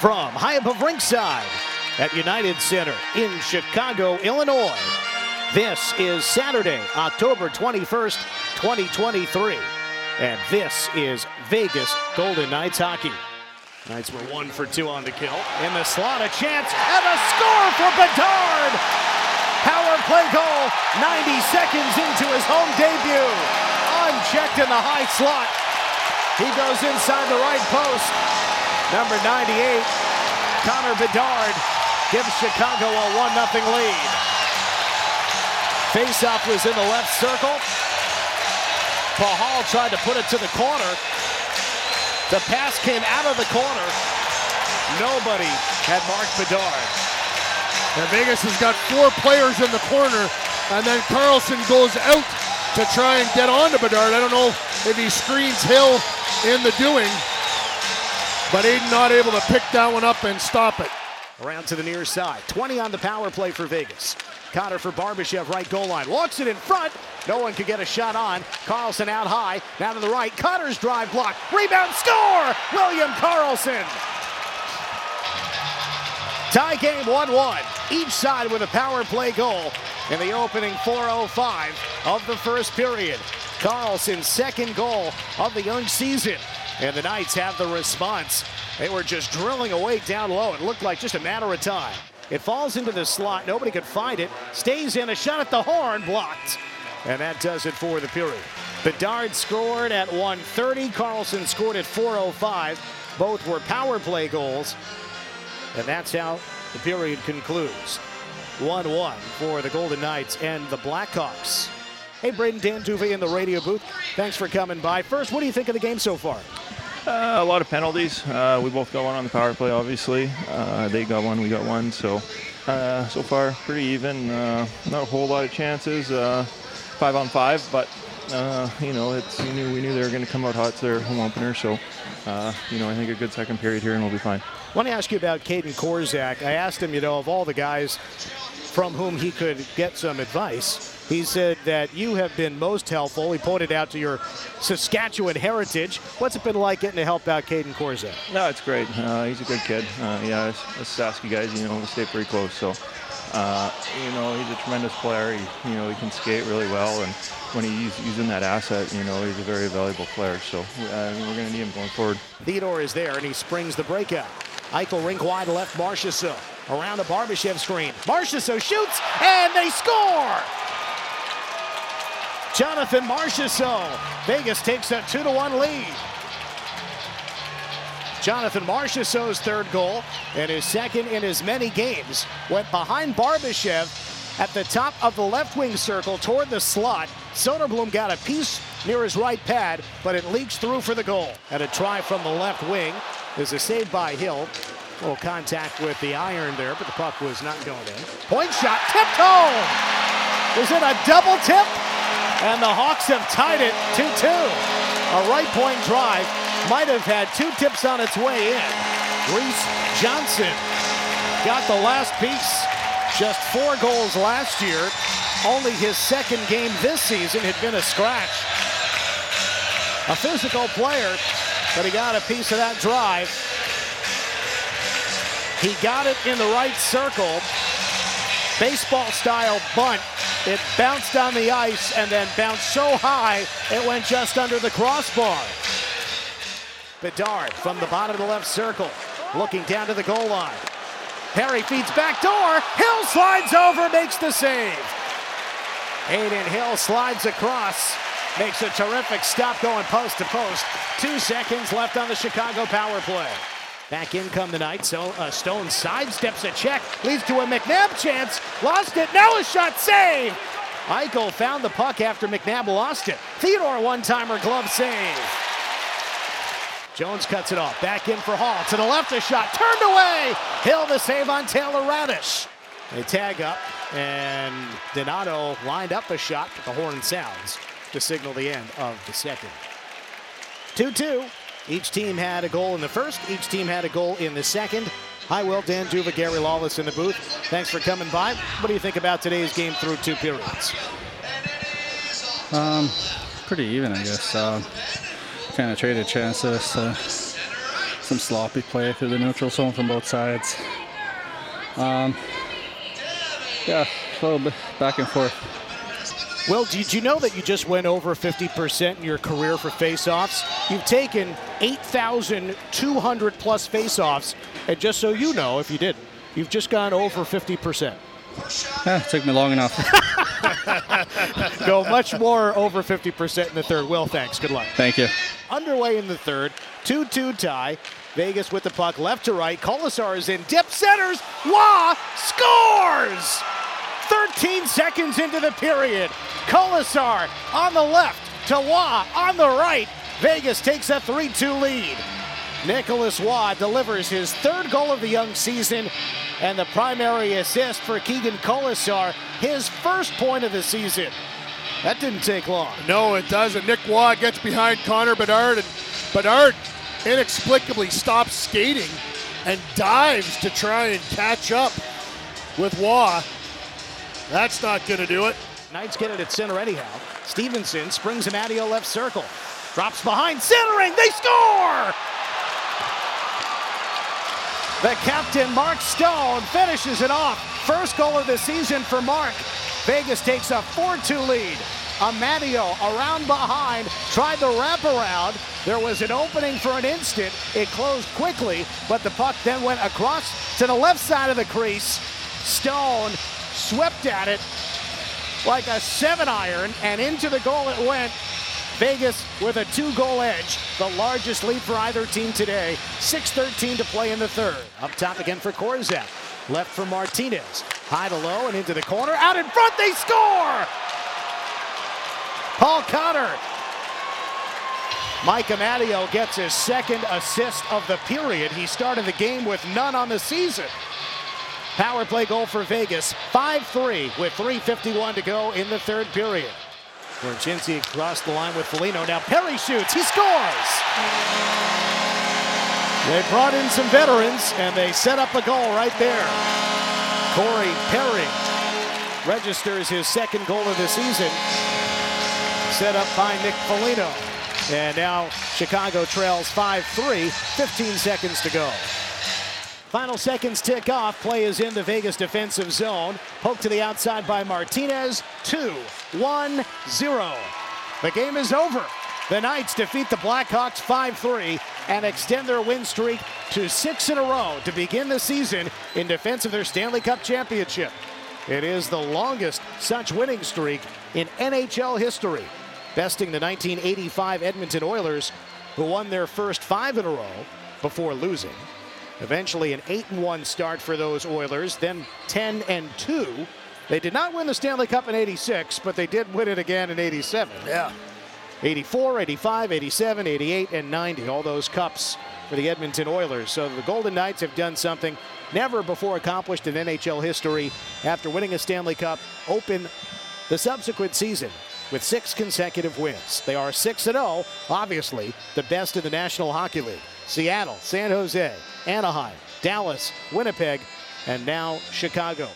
From high above ringside at United Center in Chicago, Illinois, this is Saturday, October 21st, 2023. And this is Vegas Golden Knights hockey. Knights were one for two on the kill. In the slot, a chance, and a score for Bedard! Power play goal, 90 seconds into his home debut. Unchecked in the high slot. He goes inside the right post. Number 98, Connor Bedard, gives Chicago a 1-0 lead. Faceoff was in the left circle. Pahal tried to put it to the corner. The pass came out of the corner. Nobody had marked Bedard. And Vegas has got four players in the corner, and then Karlsson goes out to try and get on to Bedard. I don't know if he screens Hill in the doing, but Adin not able to pick that one up and stop it. Around to the near side. 20 on the power play for Vegas. Connor for Barbashev, right goal line. Walks it in front. No one could get a shot on. Karlsson out high. Now to the right. Connor's drive block. Rebound score! William Karlsson. Tie game 1 1. Each side with a power play goal in the opening 4.05 of the first period. Karlsson's second goal of the young season. And the Knights have the response. They were just drilling away down low. It looked like just a matter of time. It falls into the slot. Nobody could find it. Stays in. A shot at the horn. Blocked. And that does it for the period. Bedard scored at 130. Karlsson scored at 405. Both were power play goals. And that's how the period concludes. 1 1 for the Golden Knights and the Blackhawks. Hey, Brayden Dan D'Uva in the radio booth. Thanks for coming by. First, what do you think of the game so far? Uh, a lot of penalties. Uh, we both got one on the power play, obviously. Uh, they got one, we got one. So, uh, so far, pretty even. Uh, not a whole lot of chances. Uh, five on five, but you know, it's we knew we knew they were going to come out hot. It's their home opener, so you know, I think a good second period here, and we'll be fine. I want to ask you about Kaedan Korczak. I asked him, you know, of all the guys from whom he could get some advice. He said that you have been most helpful. He pointed out to your Saskatchewan heritage. What's it been like getting to help out Kaedan Korczak? No, it's great. Uh, he's a good kid. Uh, yeah, us, us Sasky guys, you know, we stay pretty close. So, uh, you know, he's a tremendous player. He, you know, he can skate really well, and when he's using that asset, you know, he's a very valuable player. So, uh, we're going to need him going forward. Theodore is there, and he springs the breakout. Eichel rink wide left, Marchessault around the Barbashev screen. Marchessault shoots, and they score! Jonathan Marchessault. Vegas takes a 2 to 1 lead. Jonathan Marchessault's third goal and his second in as many games went behind Barbashev at the top of the left wing circle toward the slot. Soderblom got a piece near his right pad, but it leaks through for the goal. And a try from the left wing is a save by Hill. Little contact with the iron there, but the puck was not going in. Point shot tipped home. Is it a double tip? And the Hawks have tied it 2-2. A right point drive might have had two tips on its way in. Reese Johnson got the last piece. Just four goals last year. Only his second game this season had been a scratch. A physical player, but he got a piece of that drive. He got it in the right circle. Baseball style bunt it bounced on the ice and then bounced so high it went just under the crossbar. Bedard from the bottom of the left circle, looking down to the goal line. Perry feeds back door. Hill slides over, makes the save. Adin Hill slides across, makes a terrific stop going post to post. Two seconds left on the Chicago power play. Back in come the. So uh, Stone sidesteps a check, leads to a McNabb chance. Lost it. Now a shot save. Eichel found the puck after McNabb lost it. Theodore one-timer glove save. Jones cuts it off. Back in for Hall. To the left, a shot turned away. Hill the save on Taylor Raddysh. They tag up, and Donato lined up a shot, but the horn sounds to signal the end of the second. 2 2. Each team had a goal in the first. Each team had a goal in the second. Hi, Will, Dan D'Uva, Gary Lawless in the booth. Thanks for coming by. What do you think about today's game through two periods? Um, pretty even, I guess. Uh, kind of traded chances. Uh, some sloppy play through the neutral zone from both sides. Um, yeah, a little bit back and forth. Well, did you know that you just went over 50% in your career for faceoffs? You've taken 8,200 plus faceoffs, and just so you know, if you didn't, you've just gone over 50%. Yeah, eh, it took me long enough. Go much more over 50% in the third. Will, thanks. Good luck. Thank you. Underway in the third, 2 2 tie. Vegas with the puck left to right. Kolesar is in, dip centers. Roy scores! 13 seconds into the period. Kolesar on the left to Roy on the right. Vegas takes a 3 2 lead. Nicolas Roy delivers his third goal of the young season and the primary assist for Keegan Kolesar, his first point of the season. That didn't take long. No, it doesn't. Nick Roy gets behind Connor Bedard, and Bedard inexplicably stops skating and dives to try and catch up with Roy. That's not going to do it. Knights get it at center anyhow. Stephenson springs Amadio left circle. Drops behind, centering, they score! The captain, Mark Stone, finishes it off. First goal of the season for Mark. Vegas takes a 4-2 lead. Amadio around behind, tried the wraparound. There was an opening for an instant. It closed quickly, but the puck then went across to the left side of the crease. Stone swept at it like a seven iron, and into the goal it went. Vegas with a two goal edge, the largest lead for either team today. 6.13 to play in the third. Up top again for Korczak. Left for Martinez. High to low and into the corner. Out in front, they score! Paul Cotter. Mike Amadio gets his second assist of the period. He started the game with none on the season. Power play goal for Vegas. 5-3 with 3.51 to go in the third period. Korchinski across the line with Foligno. Now Perry shoots. He scores! They brought in some veterans and they set up a goal right there. Corey Perry registers his second goal of the season. Set up by Nick Foligno. And now Chicago trails 5-3, 15 seconds to go. Final seconds tick off. Play is in the Vegas defensive zone. Poke to the outside by Martinez. 2 1 0. The game is over. The Knights defeat the Blackhawks 5 3 and extend their win streak to six in a row to begin the season in defense of their Stanley Cup championship. It is the longest such winning streak in NHL history, besting the 1985 Edmonton Oilers, who won their first five in a row before losing. Eventually, an 8 1 start for those Oilers, then 10 and 2. They did not win the Stanley Cup in 86, but they did win it again in 87. Yeah. 84, 85, 87, 88, and 90. All those cups for the Edmonton Oilers. So the Golden Knights have done something never before accomplished in NHL history after winning a Stanley Cup, open the subsequent season with six consecutive wins. They are 6 0, obviously the best in the National Hockey League. Seattle, San Jose, Anaheim, Dallas, Winnipeg, and now Chicago.